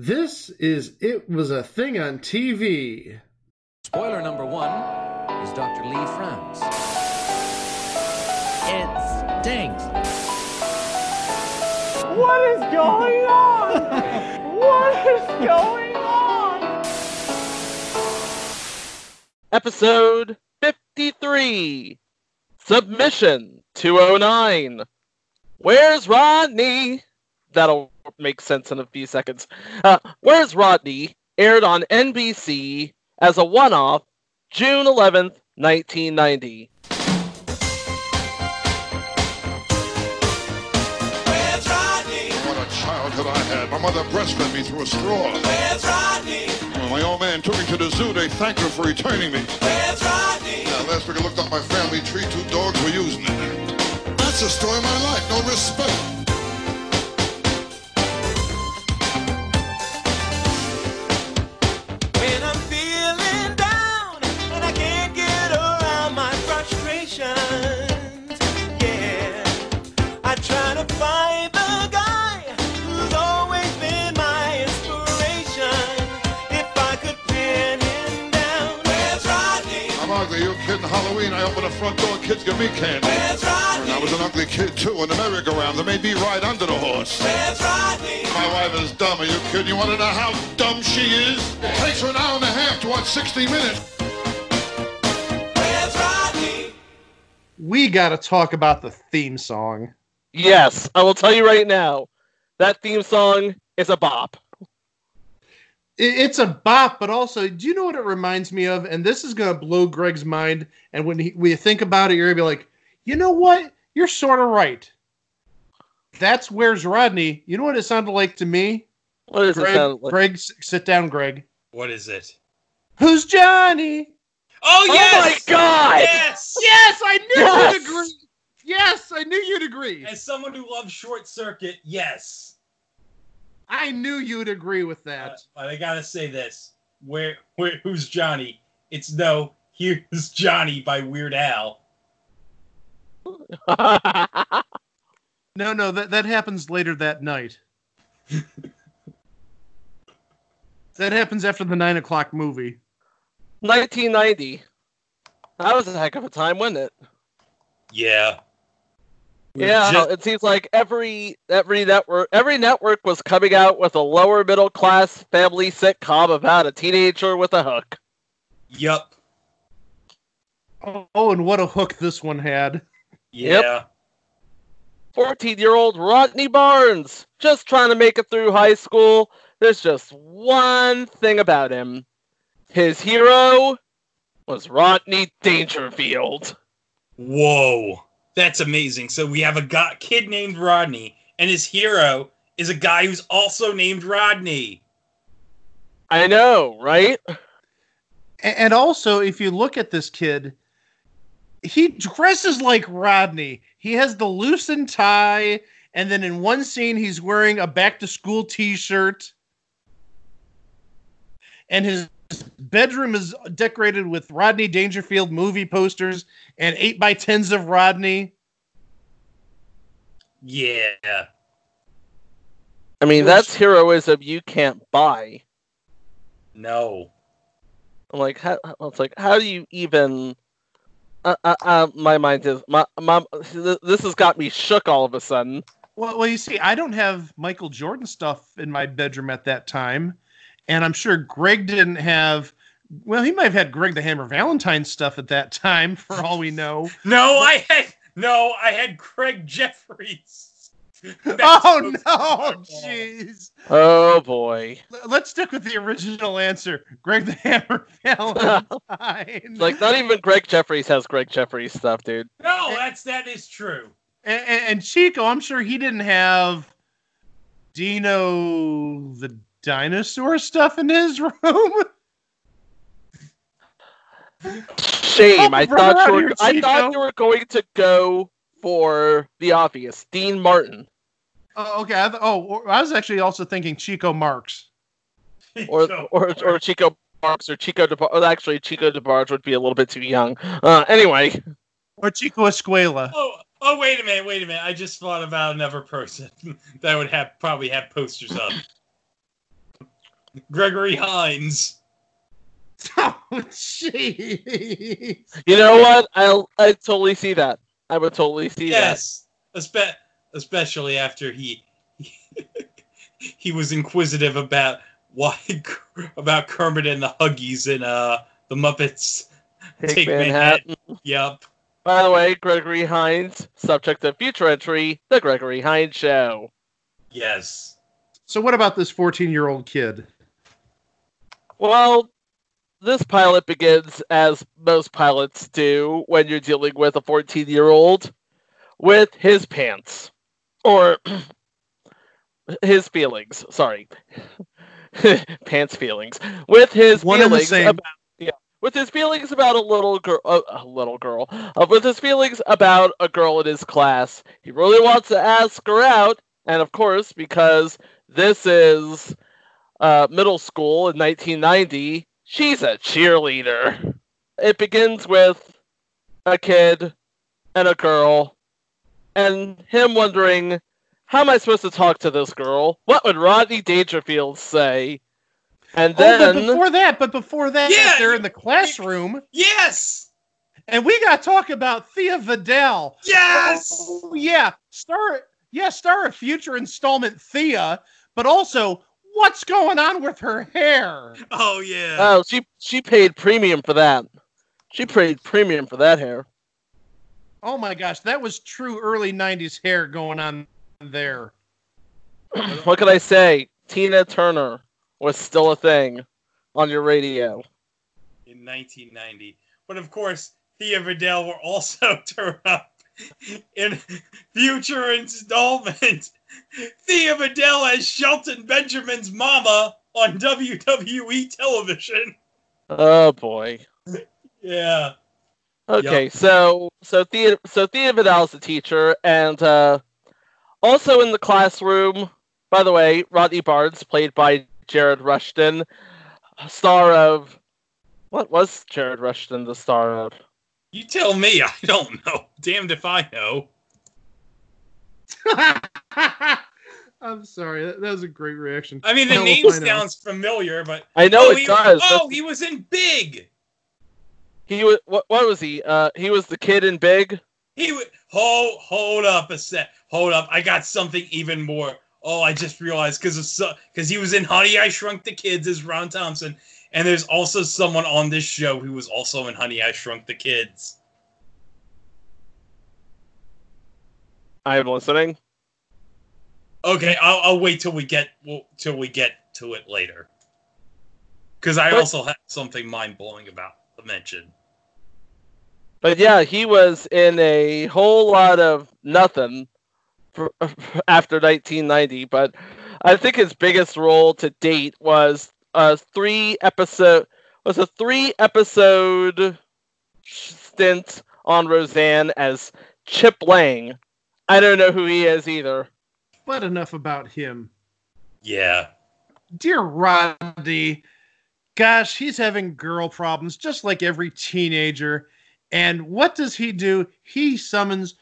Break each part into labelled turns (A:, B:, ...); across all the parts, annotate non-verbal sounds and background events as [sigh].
A: This is It Was a Thing on TV.
B: Spoiler number one is Dr. Lee frowns.
C: It stinks.
D: What is going on? what is going on?
E: Episode 53 Submission 209. Where's Rodney? That'll make sense in a few seconds. Uh, Where's Rodney aired on NBC as a one off June 11th, 1990.
F: Childhood I had. My mother breastfed me through a straw.
G: Where's Rodney?
F: When my old man took me to the zoo, they thanked her for returning me.
G: Where's Rodney?
F: Now, last week I looked up my family tree, two dogs were using it. That's the story of my life, no respect. Halloween, I open the front door, kids give me candy.
G: Where's Rodney?
F: And I was an ugly kid too, in the merry-go-round. They made me ride under the horse.
G: Where's Rodney?
F: My wife is dumb, are you kidding? You want to know how dumb she is? It takes her an hour and a half to watch 60 minutes.
G: Where's Rodney?
A: We got to talk about the theme song.
E: Yes, I will tell you right now that theme song is a bop.
A: It's a bop, but also, do you know what it reminds me of? And this is going to blow Greg's mind. And when, he, when you think about it, you're going to be like, you know what? You're sort of right. That's Where's Rodney. You know what it sounded like to me?
E: What does it
A: Greg,
E: sound like?
A: Greg, sit down, Greg.
C: What is it?
A: Who's Johnny?
C: Oh,
E: oh
C: yes! Oh yes!
E: my god!
C: Yes!
A: Yes, I knew
E: Yes!
A: you'd agree. Yes, I knew you'd agree.
C: As someone who loves Short Circuit, yes.
A: I knew you'd agree with
C: Uh,
A: that.
C: but I gotta say this: where, where, who's Johnny? It's no, here's Johnny by Weird Al. [laughs]
A: No, no, that that happens later that night. [laughs] that happens after the nine o'clock movie.
E: 1990. That was a heck of a time, wasn't it?
C: Yeah. We were
E: Yeah,
C: just-
E: it seems like every every network every network was coming out with a lower middle class family sitcom about a teenager with a hook.
C: Yup.
A: Oh, and what a hook this one had.
C: Yeah.
E: Yep. 14 year old Rodney Barnes, just trying to make it through high school. There's just one thing about him. His hero was Rodney Dangerfield.
C: Whoa. That's amazing. So we have a guy, kid named Rodney, and his hero is a guy who's also named Rodney.
E: I know, right?
A: And also, if you look at this kid, he dresses like Rodney. He has the loosened tie, and then in one scene, he's wearing a back to school t shirt. And his bedroom is decorated with Rodney Dangerfield movie posters and 8 by 10s of Rodney.
C: Yeah.
E: I mean, that's heroism you can't buy.
C: No.
E: I'm like, how, it's like, how do you even? Uh, uh, uh, my mind is, my, my, this has got me shook all of a sudden.
A: Well, well, you see, I don't have Michael Jordan stuff in my bedroom at that time, and I'm sure Greg didn't have. Well, he might have had Greg the Hammer Valentine stuff at that time, for all we know. [laughs]
C: No, I had no, I had Craig Jeffries. That's [laughs]
A: oh no, jeez.
E: Oh boy!
A: Let's stick with the original answer. Greg the Hammer [laughs] Valentine.
E: Like, not even Greg Jeffries has Greg Jeffries stuff, dude.
C: No, that's that is true.
A: and, and, and Chico, I'm sure he didn't have Dino the dinosaur stuff in his room. [laughs]
E: Shame. I thought you
A: brother,
E: were. I thought you were going to go for the obvious, Dean Martin,
A: Oh, okay. I th- oh, I was actually also thinking Chico Marx.
E: or
C: No.
E: or or Chico Marks, or Chico. DeBar- well, actually, Chico DeBarge would be a little bit too young. Uh, anyway,
A: Or Chico Escuela.
C: Oh, oh, wait a minute, wait a minute. I just thought about another person [laughs] that would have probably have posters up. Gregory Hines. [laughs]
A: Oh, jeez.
E: You know what? I'll I totally see that. I would totally see that.
C: Yes, espe- especially after he [laughs] he was inquisitive about why [laughs] about Kermit and the Huggies and uh the Muppets
E: that. Take, Manhattan.
C: Yep.
E: By the way, Gregory Hines, subject of future entry, The Gregory Hines Show.
C: Yes.
A: So what about this 14-year-old kid?
E: Well, this pilot begins as most pilots do when you're dealing with a 14 year old with his pants. Or [clears throat] his feelings. Sorry. [laughs] pants feelings. With his
A: One
E: feelings about. Yeah. With his feelings about a little girl, uh, a little girl, uh, with his feelings about a girl in his class, he really wants to ask her out, and of course, because this is uh, middle school in 1990, she's a cheerleader. It begins with a kid and a girl, and him wondering, how am I supposed to talk to this girl? What would Rodney Dangerfield say? And then oh,
A: but before that, but before that,
C: Yeah,
A: they're in the classroom,
C: Yes.
A: and we got to talk about Thea Vidale.
C: Yes.
A: Oh, yeah, star, yeah, star of future installment Thea, but also what's going on with her hair?
C: Oh yeah.
E: oh, she she paid premium for that. She paid premium for that hair.
A: Oh my gosh, that was true early '90s hair going on there. [clears throat]
E: what could I say? Tina Turner was still a thing on your radio.
C: in 1990. But of course, Thea Vidale will also [laughs] turn up in future installment. Thea Vidale as Shelton Benjamin's mama on WWE television.
E: Oh boy.
C: Yeah.
E: Okay, so so Thea so Thea Vidale's the teacher, and uh, also in the classroom. By the way, Rodney Barnes, played by Jared Rushton, star of what was Jared Rushton the star of?
C: You tell me. I don't know. Damned if I know. [laughs]
A: I'm sorry, that, that was a great reaction.
C: I mean, the
A: Hell
C: name
A: if I know.
C: sounds familiar, but
E: I know
C: oh,
E: it
C: he,
E: does.
C: Oh,
E: That's-
C: he was in Big.
E: he was what? What was he? Uh, he was the kid in Big.
C: He would hold hold up a sec. Hold up, I got something even more. Oh, I just realized because of so because he was in Honey I Shrunk the Kids as Ron Thompson, and there's also someone on this show who was also in Honey I Shrunk the Kids.
E: I'm listening.
C: Okay, I'll, I'll wait till we get well, till we get to it later. Because I
E: But-
C: also have something mind blowing about to mention.
E: But yeah, he was in a whole lot of nothing for, [laughs] after 1990. But I think his biggest role to date was a three episode was a three episode stint on Roseanne as Chip Lang. I don't know who he is either.
A: But enough about him.
C: Yeah.
A: Dear Rodney, gosh, he's having girl problems just like every teenager. And what does he do? He summons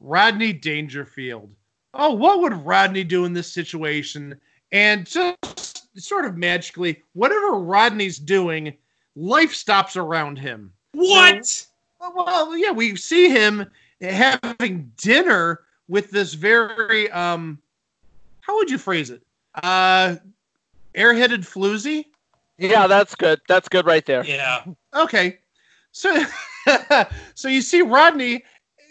A: Rodney Dangerfield. Oh, what would Rodney do in this situation? And just sort of magically, whatever Rodney's doing, life stops around him.
C: What?
A: Well, yeah, we see him having dinner with this very um how would you phrase it? Uh airheaded floozy?
E: Yeah, that's good. That's good right there.
C: Yeah.
A: Okay. So [laughs] so you see Rodney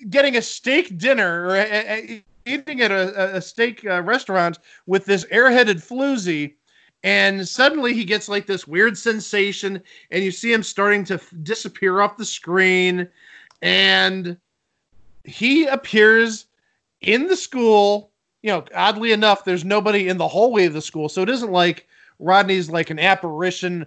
A: getting a steak dinner or eating at a, a steak uh, restaurant with this airheaded floozy and suddenly he gets like this weird sensation and you see him starting to f- disappear off the screen and he appears in the school you know oddly enough there's nobody in the hallway of the school. So it isn't like rodney's like an apparition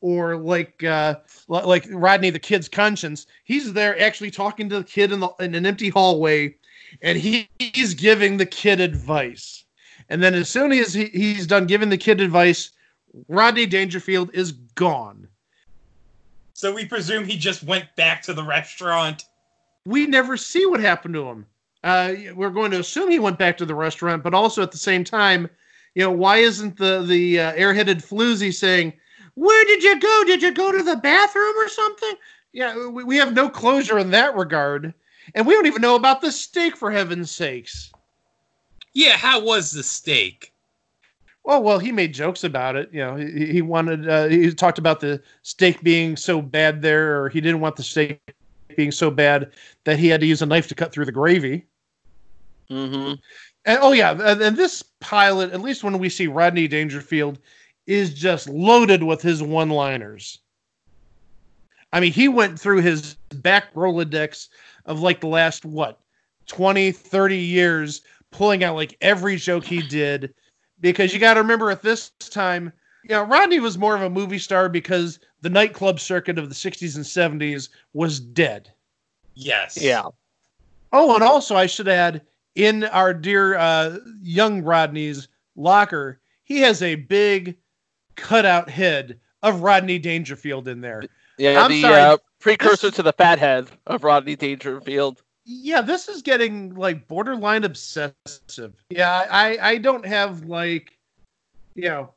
A: or like uh like rodney the kid's conscience. He's there actually talking to the kid in, the, in an empty hallway and he, he's giving the kid advice. And then as soon as he, he's done giving the kid advice rodney dangerfield is gone.
C: So we presume he just went back to the restaurant.
A: We never see what happened to him. Uh, we're going to assume he went back to the restaurant, but also at the same time, You know, why isn't the the uh, airheaded floozy saying, "Where did you go? Did you go to the bathroom or something?" Yeah, we, we have no closure in that regard, and we don't even know about the steak for heaven's sakes.
C: Yeah, how was the steak?
A: Oh well, he made jokes about it. You know, he, he wanted. Uh, he talked about the steak being so bad there, or he didn't want the steak being so bad that he had to use a knife to cut through the gravy.
E: hmm
A: And oh yeah, and, and this pilot, at least when we see Rodney Dangerfield, is just loaded with his one-liners. I mean, he went through his back Rolodex of like the last what 20, 30 years, pulling out like every joke he did. Because you got to remember at this time, you know, Rodney was more of a movie star because the nightclub circuit of the 60s and 70s was dead.
C: Yes.
E: Yeah.
A: Oh, and also I should add, in our dear uh, young Rodney's locker, he has a big cutout head of Rodney Dangerfield in there.
E: Yeah,
A: I'm
E: the
A: sorry.
E: uh, precursor
A: This-
E: to the fathead of Rodney Dangerfield.
A: Yeah, this is getting like borderline obsessive. Yeah, I I don't have like, you know,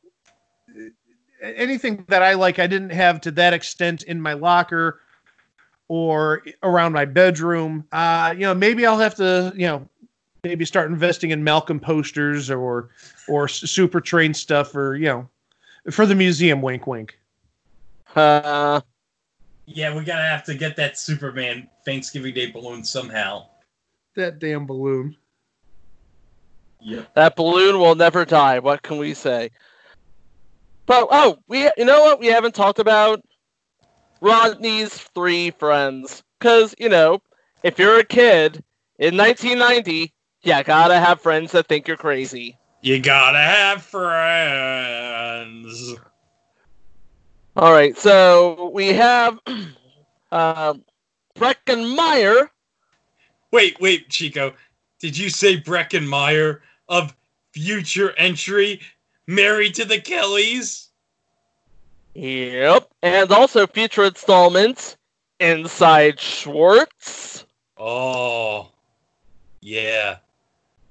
A: anything that I like. I didn't have to that extent in my locker or around my bedroom. Uh, you know, maybe I'll have to, you know, maybe start investing in Malcolm posters or or Super Train stuff or you know, for the museum. Wink, wink.
E: Uh,
C: Yeah, we gotta have to get that Superman Thanksgiving Day balloon somehow.
A: That damn balloon.
C: Yep.
E: that balloon will never die. What can we say? But oh, we you know what we haven't talked about? Rodney's three friends. Cause you know, if you're a kid in 1990, you gotta have friends that think you're crazy.
C: You gotta have friends.
E: All right, so we have [clears throat] um, Breckin Meyer.
C: Wait, wait, Chico. Did you say Breckin Meyer of future entry married to the Kellys?
E: Yep, and also future installments Inside Schwartz.
C: Oh, yeah.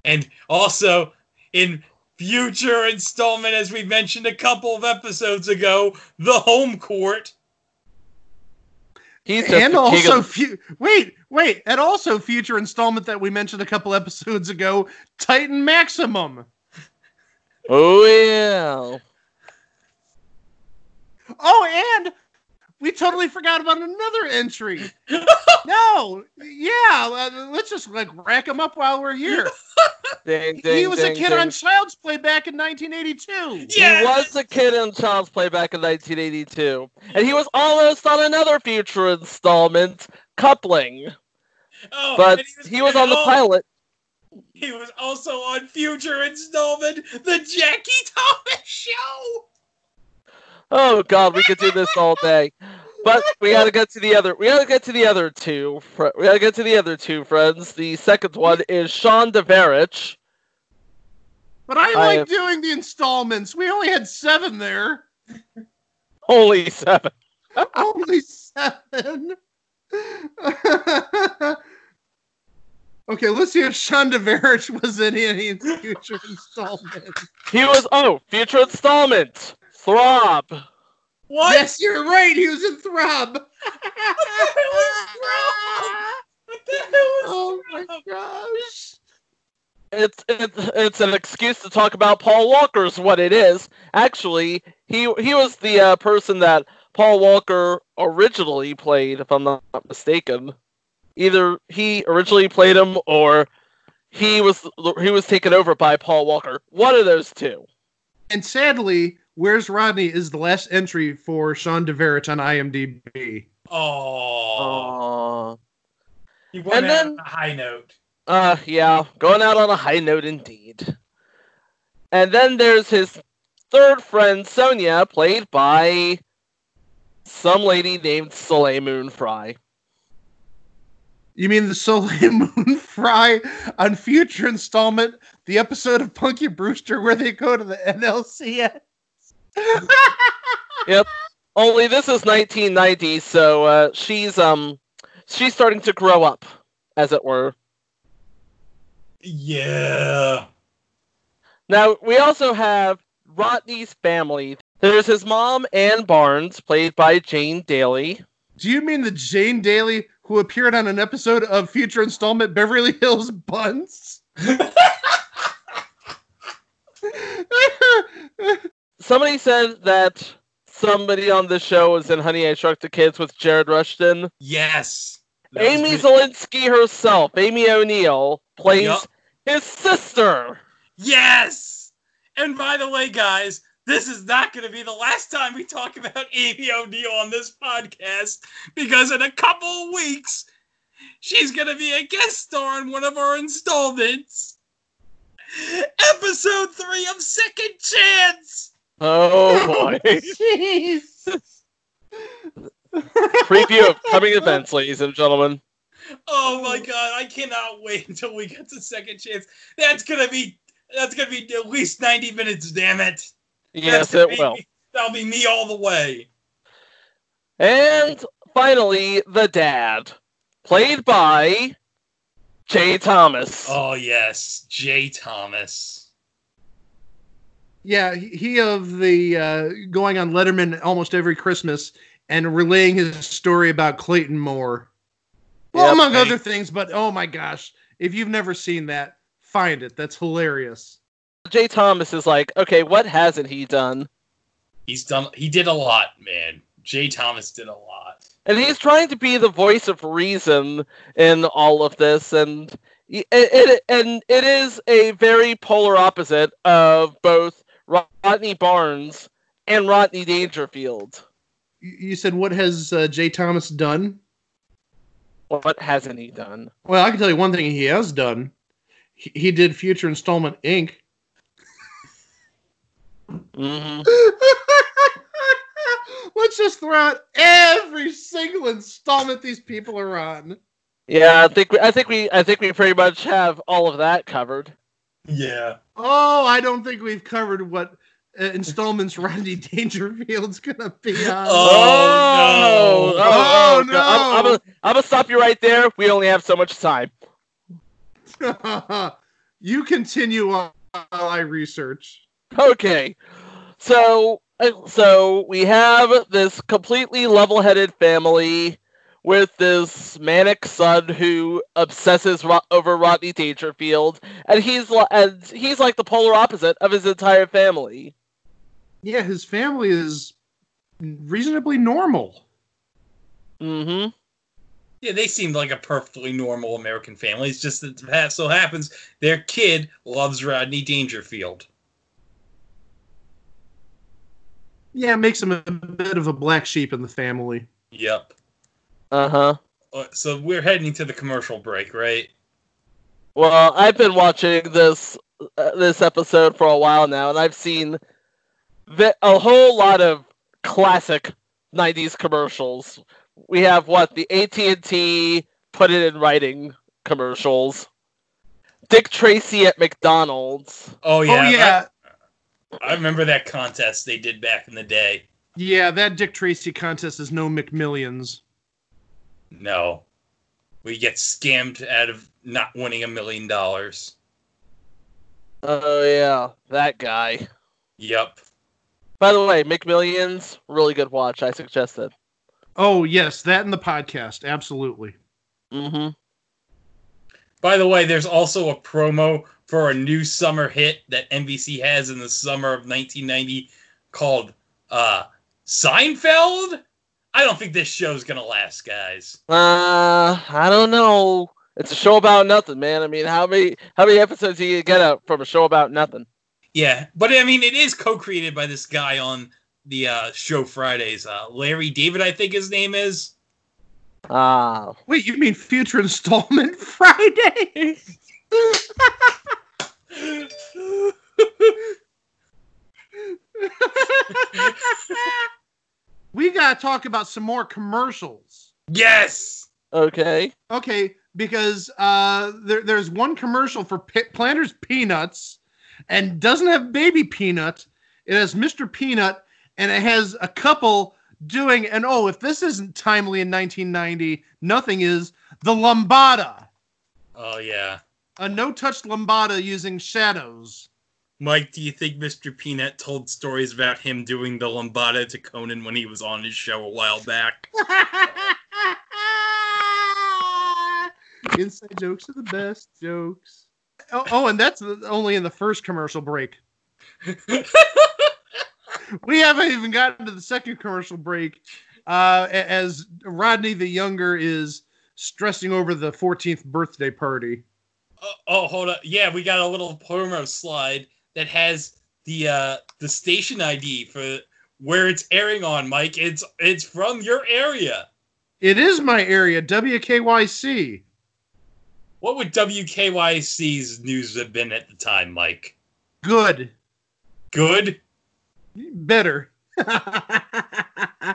C: And also in future installment, as we mentioned a couple of episodes ago, the home court.
E: He's just
A: and also fu- wait wait and also future installment that we mentioned a couple episodes ago titan maximum
E: oh yeah.
A: oh and we totally forgot about another entry [laughs] no yeah uh, let's just like rack them up while we're here [laughs]
E: Ding,
A: he was
E: ding,
A: a kid
E: ding.
A: on child's play back in 1982
C: Yeah.
E: He was a kid in Child's Play back in 1982, and he was almost on another future installment, Coupling.
C: Oh,
E: But
C: and
E: he was on the
C: oh,
E: pilot.
C: He was also on future installment, the Jackie Thomas Show.
E: Oh God, we could do this all day. But we gotta get to the other. We gotta get to the other two. We gotta get to the other two friends. The second one is Sean de Veritch.
A: but i
E: I
A: like
E: have-
A: doing the installments we only had seven there [laughs]
E: Only seven.
A: only [laughs] seven okay let's see if Sean de Veritch [laughs] was in any future installment
E: He was oh future installment. Throb.
C: What?
A: Yes, you're right. He was in Throb.
C: It was Throb What the hell was
A: oh my gosh.
E: It's it's it's an excuse to talk about Paul Walker's what it is. Actually, he he was the uh, person that Paul Walker originally played, if I'm not mistaken. Either he originally played him, or he was he was taken over by Paul Walker. One of those two.
A: And sadly, Where's Rodney is the last entry for Sean de Veritch on IMDb.
C: Oh, he went
E: and
C: out
E: then-
C: on a high note.
E: uh, yeah, going out on a high note indeed. And then there's his third friend, Sonia, played by some lady named Soleil Moon Fry.
A: You mean the Soleil [laughs] Moon Fry on future installment, the episode of Punky Brewster where they go to the NLCS? [laughs] Yep.
E: Only this is 1990, so uh, she's um she's starting to grow up, as it were.
C: Yeah.
E: Now we also have Rodney's family. There's his mom, Ann Barnes, played by Jane Daly.
A: Do you mean the Jane Daly who appeared on an episode of future installment Beverly Hills Buns? [laughs]
E: Somebody said that somebody on the show was in Honey I Shrunk the Kids with Jared Rushton.
C: Yes.
E: Amy
C: good.
E: Szalinski herself, Amy O'Neill, plays
C: Yup.
E: his sister.
C: Yes. And by the way, guys, this is not going to be the last time we talk about [laughs] Amy O'Neill on this podcast because in a couple of weeks, she's going to be a guest star in one of our installments. Episode three of Second Chance.
E: Oh [laughs] boy.
A: Jesus.
E: Preview of coming events, ladies and gentlemen.
C: Oh my god, I cannot wait until we get to Second Chance. That's gonna be that's gonna be at least ninety minutes. Damn it!
E: Yes,
C: That's
E: it
C: be
E: will.
C: me- That'll be me all the way.
E: And finally, the dad, played by Jay Thomas.
C: Oh yes, Jay Thomas.
A: Yeah, he he of the uh, going on Letterman almost every Christmas and relaying his story about Clayton Moore. Well,
E: Yep.
A: among
C: Hey.
A: other things, but oh my gosh, if you've never seen that, find it. That's hilarious.
E: Jay Thomas is like, okay, what hasn't he done?
C: He's done. He did a lot, man. Jay Thomas did a lot.
E: And he's trying to be the voice of reason in all of this, and it, it and it is a very polar opposite of both Rodney Barnes and Rodney Dangerfield.
A: You you said what has uh, Jay Thomas done?
E: What hasn't he done?
A: Well, I can tell you one thing he has done. He, he did Future Installment Inc.
E: hmm [laughs]
A: Let's just throw out every single installment these people are on.
E: Yeah, I think we, I think we I think we pretty much have all of that covered.
C: Yeah.
A: Oh, I don't think we've covered what uh, installments Rodney Dangerfield's gonna be on.
C: Oh, no.
A: Oh, no.
E: I'm, I'm, gonna, I'm gonna stop you right there. We only have so much time. [laughs]
A: you continue while I research.
E: Okay, so uh, so we have this completely level-headed family with this manic son who obsesses ro- over Rodney Dangerfield, and he's li- and he's like the polar opposite of his entire family.
A: Yeah, his family is reasonably normal.
E: Mm-hmm.
C: Yeah, they seemed like a perfectly normal American family. It's just that it so happens their kid loves Rodney Dangerfield.
A: Yeah, it makes him a bit of a black sheep in the family.
C: Yep.
E: Uh huh.
C: Uh, So we're heading to the commercial break, right?
E: Well, I've been watching this uh, this episode for a while now, and I've seen the, a whole lot of classic '90s commercials. We have what the AT and T put it in writing commercials. Dick Tracy at McDonald's.
C: Oh yeah,
A: oh yeah,
C: I, I remember that contest they did back in the day.
A: yeah. That Dick Tracy contest is no McMillions.
C: No, we get scammed out of not winning a million dollars.
E: Oh yeah, that guy.
C: Yep.
E: By the way, McMillions, really good watch. I suggest it.
A: Oh yes, that in the podcast, absolutely.
E: Mm-hmm.
C: By the way, there's also a promo for a new summer hit that NBC has in the summer of 1990 called uh, Seinfeld. I don't think this show's gonna last, guys.
E: Uh, I don't know. It's a show about nothing, man. I mean, how many how many episodes do you get out from a show about nothing?
C: Yeah, but I mean, it is co-created by this guy on the uh, show Fridays, uh, Larry David, I think his name is.
E: Ah,
A: Wait, you mean future installment [laughs] Friday? we gotta talk about some more commercials.
C: Yes.
E: okay.
A: Okay, because uh, there, there's one commercial for P- Planters Peanuts, and doesn't have Baby Peanut. It has Mr. Peanut, and it has a couple doing. And oh, if this isn't timely in 1990, nothing is. The Lambada,
C: Oh yeah.
A: a no-touch Lambada using shadows.
C: Mike, do you think Mr. Peanut told stories about him doing the lambada to Conan when he was on his show a while back? [laughs]
A: Inside jokes are the best jokes. Oh, oh, and that's only in the first commercial break. [laughs] We haven't even gotten to the second commercial break. Uh, as Rodney the Younger is stressing over the 14th birthday party.
C: oh, oh, hold up. Yeah, we got a little promo slide that has the uh the station ID for where it's airing on, Mike. It's it's from your area.
A: It is my area, WKYC.
C: What would WKYC's news have been at the time, Mike?
A: Good.
C: Good?
A: Better. [laughs] I-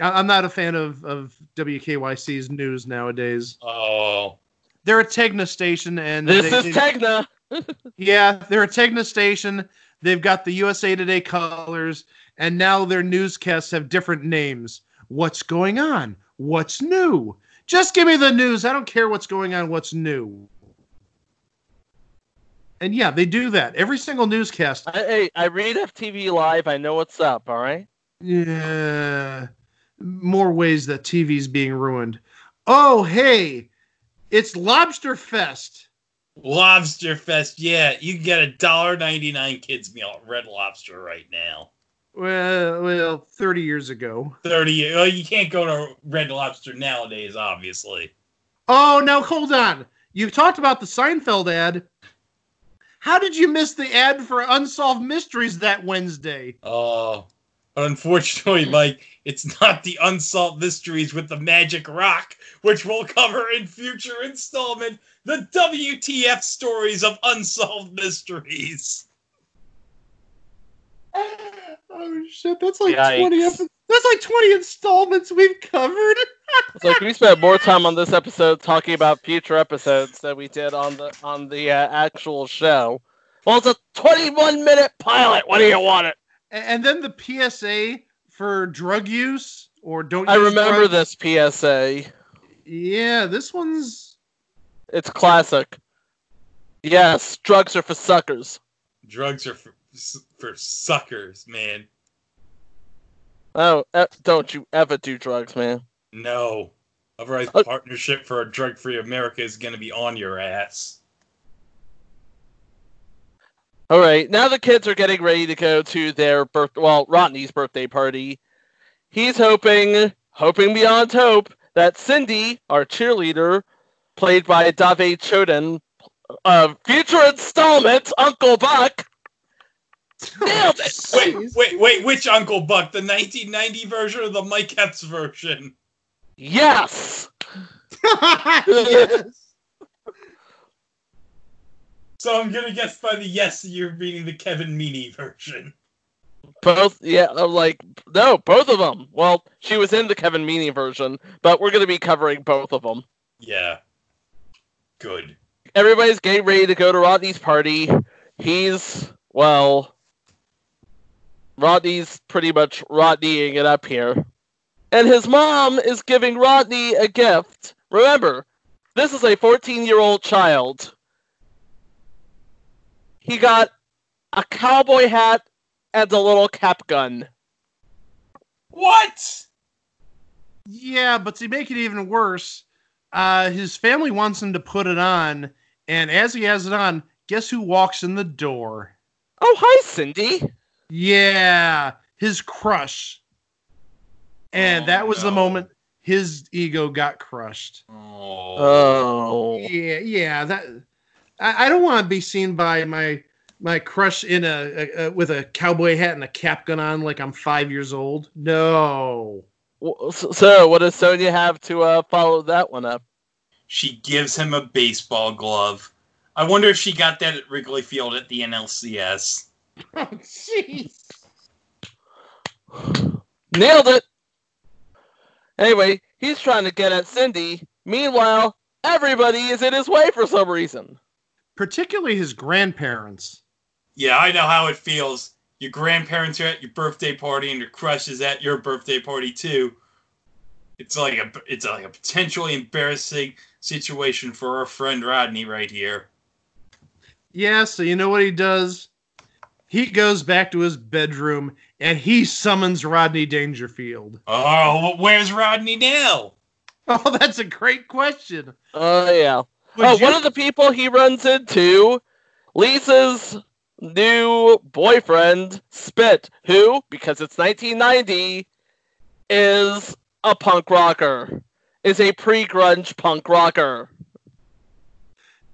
A: I'm not a fan of, of WKYC's news nowadays.
C: Oh.
A: They're a Tegna station, and
E: This
A: they-
E: is
A: they-
E: Tegna. [laughs]
A: Yeah, they're a Tegna station. They've got the USA Today colors, and now their newscasts have different names. What's going on? What's new? Just give me the news. I don't care what's going on. What's new? And yeah, they do that every single newscast.
E: I, hey, I read FTV Live. I know what's up. All right.
A: Yeah, more ways that TV's being ruined. Oh, hey, it's Lobster Fest.
C: Lobster Fest, yeah. You can get a dollar ninety nine kids meal at Red Lobster right now.
A: Well, well, thirty years ago.
C: Thirty well, you can't go to Red Lobster nowadays, obviously.
A: Oh, now hold on. You've talked about the Seinfeld ad. How did you miss the ad for Unsolved Mysteries that Wednesday?
C: Oh. But unfortunately, hmm. Mike, it's not the unsolved mysteries with the magic rock, which we'll cover in future installment. The WTF stories of unsolved mysteries. [sighs]
A: Oh shit, that's like
E: Yikes.
A: twenty. Epi- that's like twenty installments we've covered.
E: It's like we spent more time on this episode talking about future episodes than we did on the on the uh, actual show. Well, it's a 21 minute pilot. What do you want it?
A: A- And then the PSA for drug use or don't.
E: I
A: use
E: remember
A: drugs.
E: this PSA.
A: Yeah, this one's.
E: It's classic. Yes, drugs are for suckers.
C: Drugs are for, for suckers, man.
E: Oh, don't you ever do drugs, man.
C: No. Otherwise,
E: Uh,
C: Partnership for a Drug Free America is going to be on your ass.
E: All right, now the kids are getting ready to go to their birth. Well, Rodney's birthday party. He's hoping, hoping beyond hope, that Cindy, our cheerleader, played by Dah-ve Chodan, uh, future installment Uncle Buck, nailed.
C: Wait, wait, wait, which Uncle Buck? The 1990 version or the Mike Epps version?
E: Yes. [laughs] [laughs]
A: yes.
C: So I'm going to guess by the yes you're reading the Kevin Meaney version.
E: Both, yeah, I'm like no, both of them. Well, she was in the Kevin Meaney version, but we're gonna be covering both of them.
C: Yeah. Good.
E: everybody's getting ready to go to Rodney's party. He's well, Rodney's pretty much Rodneying it up here, and his mom is giving Rodney a gift. Remember, this is a 14-year-old child. He got a cowboy hat and a little cap gun.
C: What?
A: Yeah, but to make it even worse, uh, his family wants him to put it on, and as he has it on, guess who walks in the door?
E: Oh, hi, Cindy.
A: Yeah, his crush. And
C: Oh,
A: that was the moment his ego got crushed.
C: Oh.
E: Oh.
A: Yeah, yeah. That I, I don't want to be seen by my my crush in a, a, a with a cowboy hat and a cap gun on like I'm five years old. No.
E: W- So, so what does Sonia have to uh, follow that one up?
C: She gives him a baseball glove. I wonder if she got that at Wrigley Field at the NLCS. [laughs]
A: Oh, jeez.
E: Nailed it. Anyway, he's trying to get at Cindy. Meanwhile, everybody is in his way for some reason.
A: Particularly his grandparents.
C: Yeah, I know how it feels. Your grandparents are at your birthday party, and your crush is at your birthday party too. It's like a it's like a potentially embarrassing situation for our friend Rodney right here.
A: Yeah, so you know what he does? He goes back to his bedroom and he summons Rodney Dangerfield.
C: Oh, where's Rodney now? [laughs]
A: Oh, that's a great question.
E: Oh yeah.
A: Would
E: oh,
A: you-
E: one of the people he runs into, Lisa's new boyfriend, Spit, who, because it's 1990, is a punk rocker. Is a pre-grunge punk rocker.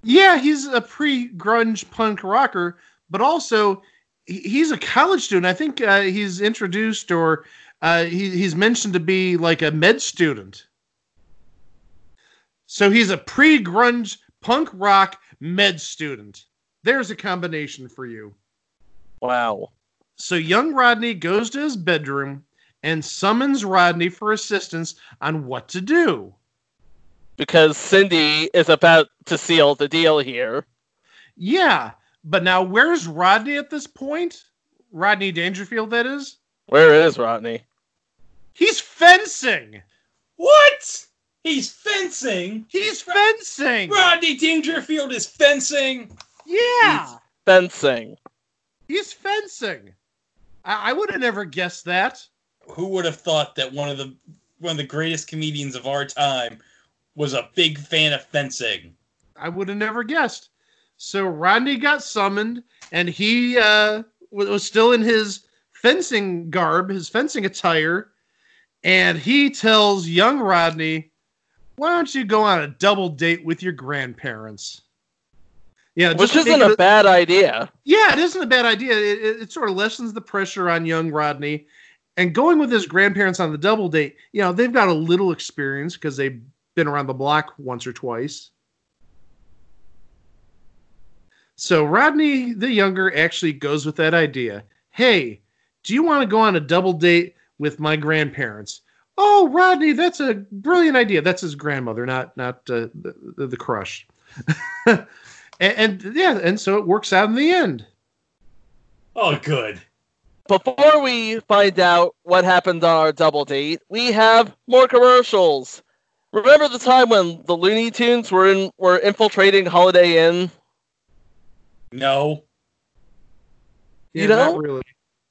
A: Yeah, he's a pre-grunge punk rocker, but also he- he's a college student. I think uh, he's introduced or uh, he, he's mentioned to be like a med student. So he's a pre-grunge punk rock med student. There's a combination for you.
E: Wow.
A: So young Rodney goes to his bedroom and summons Rodney for assistance on what to do.
E: Because Cindy is about to seal the deal here.
A: Yeah, but now where's Rodney at this point? Rodney Dangerfield, that is.
E: Where is Rodney?
A: He's fencing.
C: What? He's fencing.
A: He's fencing.
C: Rodney Dangerfield is fencing.
A: Yeah,
E: Fencing.
A: he's fencing. I, I would have never guessed that.
C: Who would have thought that one of the one of the greatest comedians of our time was a big fan of fencing?
A: I would have never guessed. So Rodney got summoned, and he uh, was still in his fencing garb, his fencing attire, and he tells young Rodney, "Why don't you go on a double date with your grandparents?" Yeah,
E: Which
A: just
E: isn't a bad idea.
A: Yeah, it isn't a bad idea. It, it, it sort of lessens the pressure on young Rodney. And going with his grandparents on the double date, you know, they've got a little experience because they've been around the block once or twice. So Rodney the younger actually goes with that idea. Hey, do you want to go on a double date with my grandparents? Oh, Rodney, that's a brilliant idea. That's his grandmother, not not uh, the, the the crush. [laughs] and, and yeah, and so it works out in the end.
C: Oh, good.
E: Before we find out what happened on our double date, we have more commercials. Remember the time when the Looney Tunes were in were infiltrating Holiday Inn?
C: No.
E: You
A: Yeah,
E: know?
A: Not really.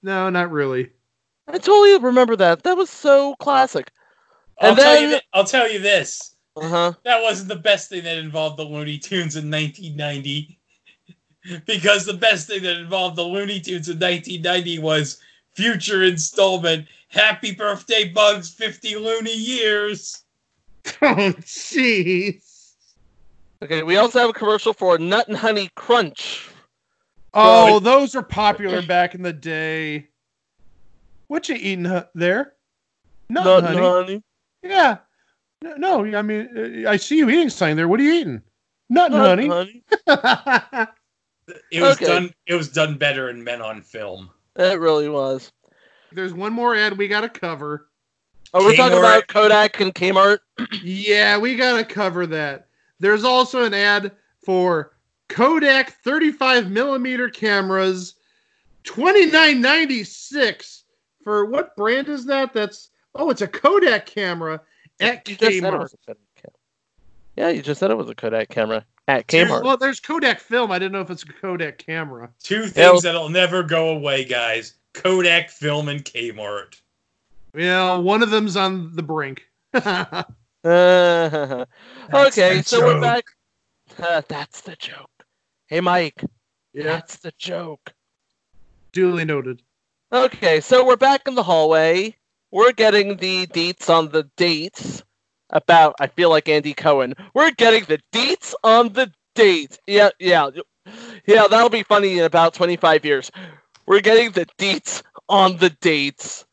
A: No, not really.
E: I totally remember that. That was so classic.
C: I'll
E: And
C: tell you.
E: then-
C: thi- I'll tell you this.
E: Uh huh.
C: That wasn't the best thing that involved the Looney Tunes in 1990. [laughs] because the best thing that involved the Looney Tunes in 1990 was future installment Happy Birthday Bugs 50 Looney Years. [laughs]
A: Oh, jeez.
E: Okay, we also have a commercial for Nut and Honey Crunch.
A: Oh, those are popular back in the day. What you eating hu- there? Nut,
E: Nut
A: honey.
E: and Honey.
A: Yeah. No, no, I mean, uh, I see you eating something there. What are you eating? Nut,
E: Nut
A: honey.
E: and Honey.
C: It was
E: Okay.
C: done. It was done better in Men on Film.
E: It really was.
A: There's one more ad we got to cover.
E: Oh, we're talking about Kodak and Kmart. [clears throat]
A: Yeah, we got to cover that. There's also an ad for Kodak 35 millimeter cameras, 29.96 for what brand is that? That's oh, it's a Kodak camera at
E: You just said it
A: Kmart.
E: was a camera. Yeah, you just said it was a Kodak camera at
C: Dude,
E: Kmart.
A: Well, there's Kodak film. I didn't know if it's a Kodak camera.
C: Two things
E: Hell-
C: that'll never go away, guys. Kodak Film and Kmart.
A: Yeah, one of them's on the brink. [laughs] [laughs]
E: Uh, okay, so we're back. Uh, that's the joke. Hey, Mike.
A: yeah,
E: That's the joke.
A: duly noted.
E: Okay, so we're back in the hallway. We're getting the deets on the dates about. I feel like Andy Cohen. We're getting the deets on the dates. Yeah, yeah, yeah. That'll be funny in about twenty-five years. We're getting the deets on the dates,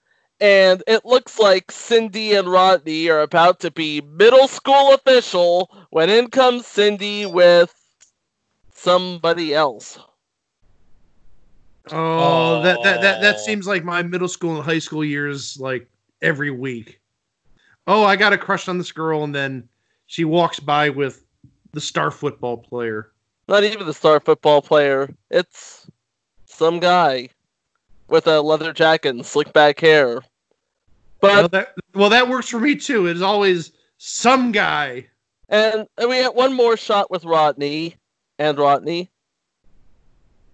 E: and it looks like Cindy and Rodney are about to be middle school official when in comes Cindy with somebody else.
A: Oh, that, that that that
C: Oh.
A: seems like my middle school and high school years, like every week. Oh, I got a crush on this girl, and then she walks by with the star football player.
E: Not even the star football player. It's some guy with a leather jacket and slick back hair.
A: Well,
E: But
A: that well, that works for me too. It is always some guy.
E: and we had one more shot with Rodney and Rodney.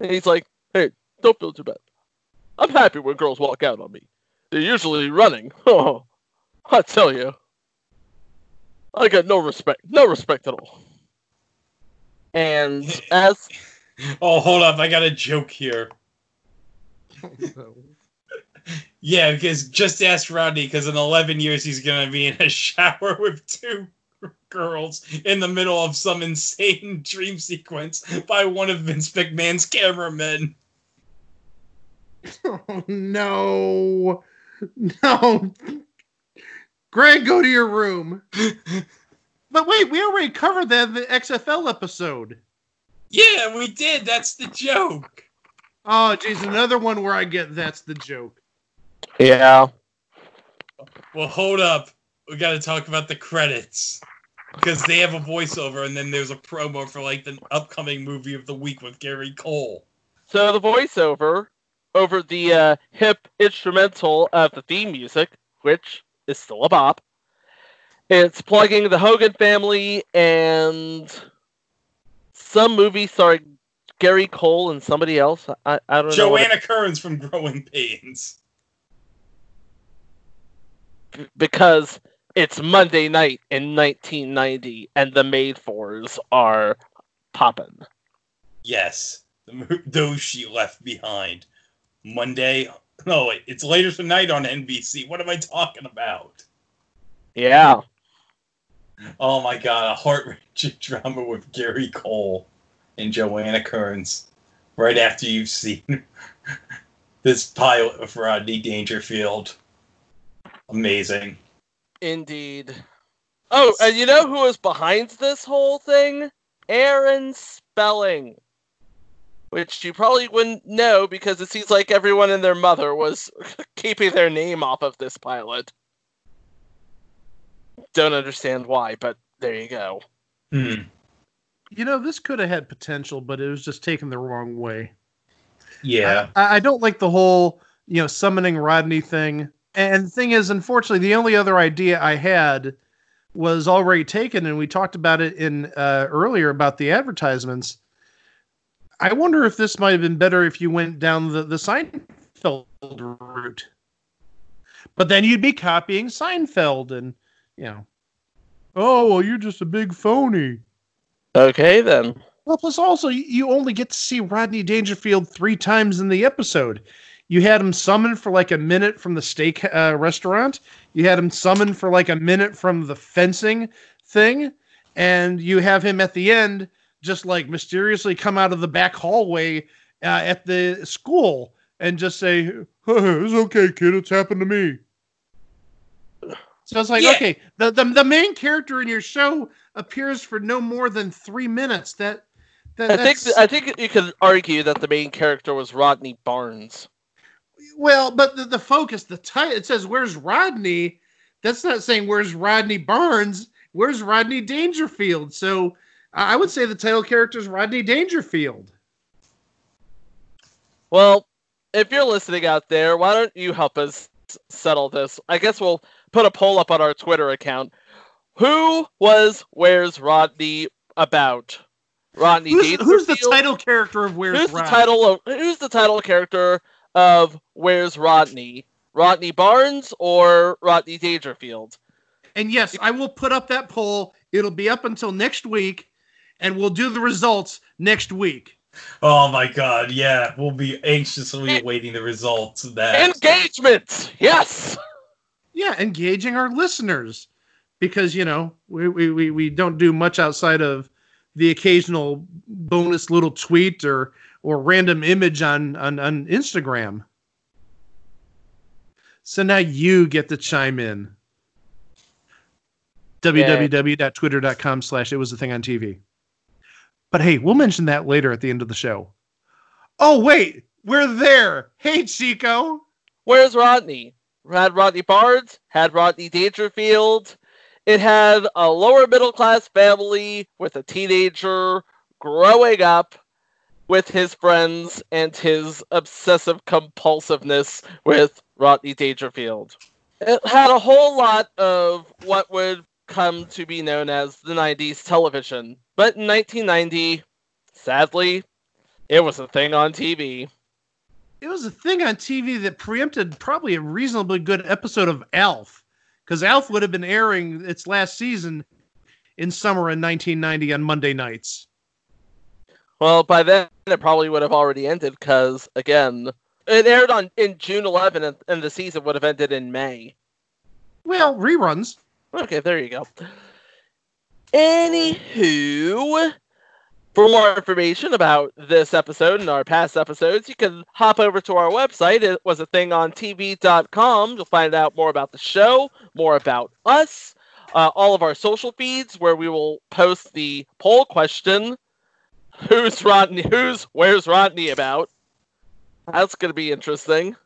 E: And he's like, "Hey, don't feel too bad. I'm happy when girls walk out on me. They're usually running. [laughs] Oh, I tell you, I got no respect, no respect at all." And [laughs] as
C: Oh, hold up. I got a joke here. [laughs] Yeah, because just ask Rodney, because in 11 years he's going to be in a [laughs] shower with two girls in the middle of some insane [laughs] dream sequence by one of Vince McMahon's cameramen. [laughs]
A: Oh, no. No. Greg, go to your room. But wait, we already covered that in the XFL episode.
C: Yeah, we did. That's the joke.
A: Oh, geez, another one where I get that's the joke.
E: Yeah,
C: Well, hold up. We got to talk about the credits. Because they have a voiceover, and then there's a promo for like the upcoming movie of the week with Gary Cole.
E: so the voiceover over the uh, hip instrumental of the theme music, which is still a bop. It's plugging the Hogan family and some movie starring Gary Cole and somebody else. I, I don't know.
C: Joanna Kerns from Growing Pains.
E: Because it's Monday night in 1990 and the made Fours are popping.
C: Yes, the those she left behind. Monday. No, wait, it's later tonight on NBC. What am I talking about?
E: Yeah.
C: Oh my god, a heart wrenching [laughs] drama with Gary Cole and Joanna Kerns. Right after you've seen [laughs] this pilot of Rodney Dangerfield. Amazing.
E: Indeed. Oh, and you know who was behind this whole thing? Aaron Spelling. Which you probably wouldn't know because it seems like everyone and their mother was [laughs] keeping their name off of this pilot. Don't understand why, but there you go.
C: Hmm.
A: You know, this could have had potential, but it was just taken the wrong way.
C: Yeah.
A: I, I don't like the whole, you know, summoning Rodney thing. And the thing is, unfortunately, the only other idea I had was already taken, and we talked about it in uh, earlier about the advertisements. I wonder if this might have been better if you went down the the Seinfeld route, but then you'd be copying Seinfeld, and you know, oh well, you're just a big phony.
E: Okay then.
A: Well, plus also you- you only get to see Rodney Dangerfield three times in the episode. You had him summoned for like a minute from the steak uh, restaurant. You had him summoned for like a minute from the fencing thing, and you have him at the end just like mysteriously come out of the back hallway uh, at the school and just say, hey, "It's okay, kid. It's happened to me." So it's like,
C: Yeah.
A: okay, the, the the main character in your show appears for no more than three minutes. That that
E: I think I think you could argue that the main character was Rodney Barnes.
A: Well, but the, the focus, the title, it says, Where's Rodney? That's not saying where's Rodney Barnes, where's Rodney Dangerfield. So I would say the title character is Rodney Dangerfield.
E: Well, if you're listening out there, why don't you help us settle this? I guess we'll put a poll up on our Twitter account. Who was Where's Rodney about? Rodney
A: Who's, who's the title character of Where's
E: Who's the
A: Rodney?
E: title of Who's the title character of Where's Rodney? Rodney Barnes or Rodney Dangerfield?
A: And yes, I will put up that poll. It'll be up until next week, and we'll do the results next week.
C: Oh my god, yeah. We'll be anxiously awaiting the results of that.
E: Engagement. Yes.
A: Yeah, engaging our listeners because you know we, we, we, we don't do much outside of the occasional bonus little tweet or or random image on on, on Instagram. So now you get to chime in. www.twitter.com slash it was a thing on TV. But hey, we'll mention that later at the end of the show. Oh wait, we're there. Hey Chico.
E: Where's Rodney? Had Rodney Barnes, had Rodney Dangerfield. It had a lower middle class family with a teenager growing up with his friends and his obsessive compulsiveness with Rodney Dangerfield. It had a whole lot of what would come to be known as the 90s television. But in 1990, sadly, It was a thing on TV.
A: It was a thing on TV that preempted probably a reasonably good episode of Alf, because Alf would have been airing its last season in summer in 1990 on Monday nights.
E: Well, by then it probably would have already ended because again, it aired on in June 11, and, and the season would have ended in May.
A: Well, reruns.
E: Okay, there you go. Anywho, for more information about this episode and our past episodes, you can hop over to our website. It was a thing on TV.com. You'll find out more about the show, more about us, uh, all of our social feeds where we will post the poll question Who's Rodney? Who's Where's Rodney about? That's going to be interesting.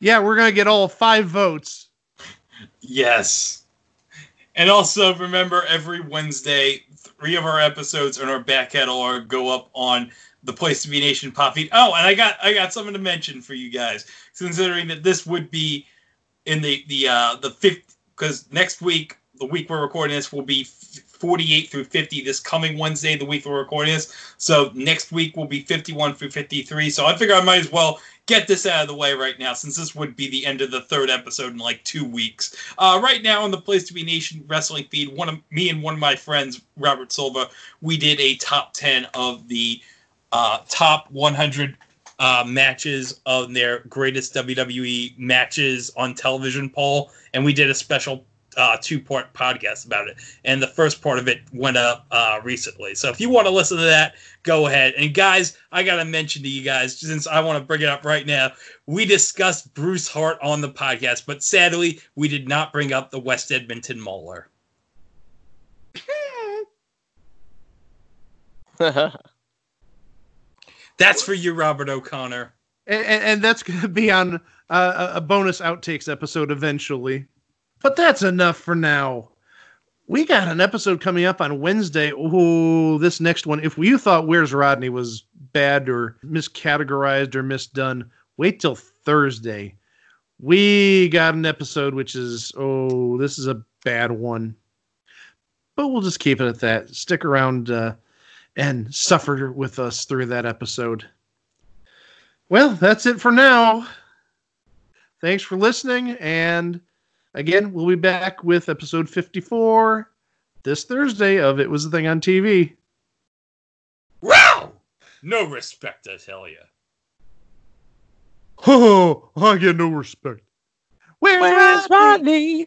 A: Yeah, we're gonna get all five votes.
C: Yes. And also remember every Wednesday, three of our episodes in our back catalog go up on the Place to Be Nation pop feed. Oh, and I got I got something to mention for you guys, considering that this would be in the the uh the fifth because next week, the week we're recording this, will be f- 48 through 50 this coming Wednesday, the week we're recording this. So next week will be 51 through 53. So I figure I might as well get this out of the way right now, since this would be the end of the third episode in like two weeks. Uh, right now on the Place to Be Nation wrestling feed, one of me and one of my friends, Robert Silva, we did a top 10 of the uh, top 100 uh, matches of their greatest WWE matches on television poll, and we did a special uh, two part podcast about it. And the first part of it went up uh, recently. So if you want to listen to that, go ahead. And guys, I got to mention to you guys, since I want to bring it up right now, we discussed Bruce Hart on the podcast, but sadly, we did not bring up the West Edmonton Mauler. [laughs] That's for you, Robert O'Connor.
A: and, and, and that's going to be on uh, a bonus outtakes episode eventually. But that's enough for now. We got an episode coming up on Wednesday. Oh, this next one. If you thought Where's Rodney was bad or miscategorized or misdone, wait till Thursday. We got an episode which is, oh, this is a bad one. But we'll just keep it at that. Stick around uh, and suffer with us through that episode. Well, that's it for now. Thanks for listening. And again, we'll be back with episode 54 this Thursday of It Was a Thing on TV.
C: Wow! No respect, I tell you. [laughs]
A: Oh, I get no respect. Where's,
E: Where's
A: Rodney?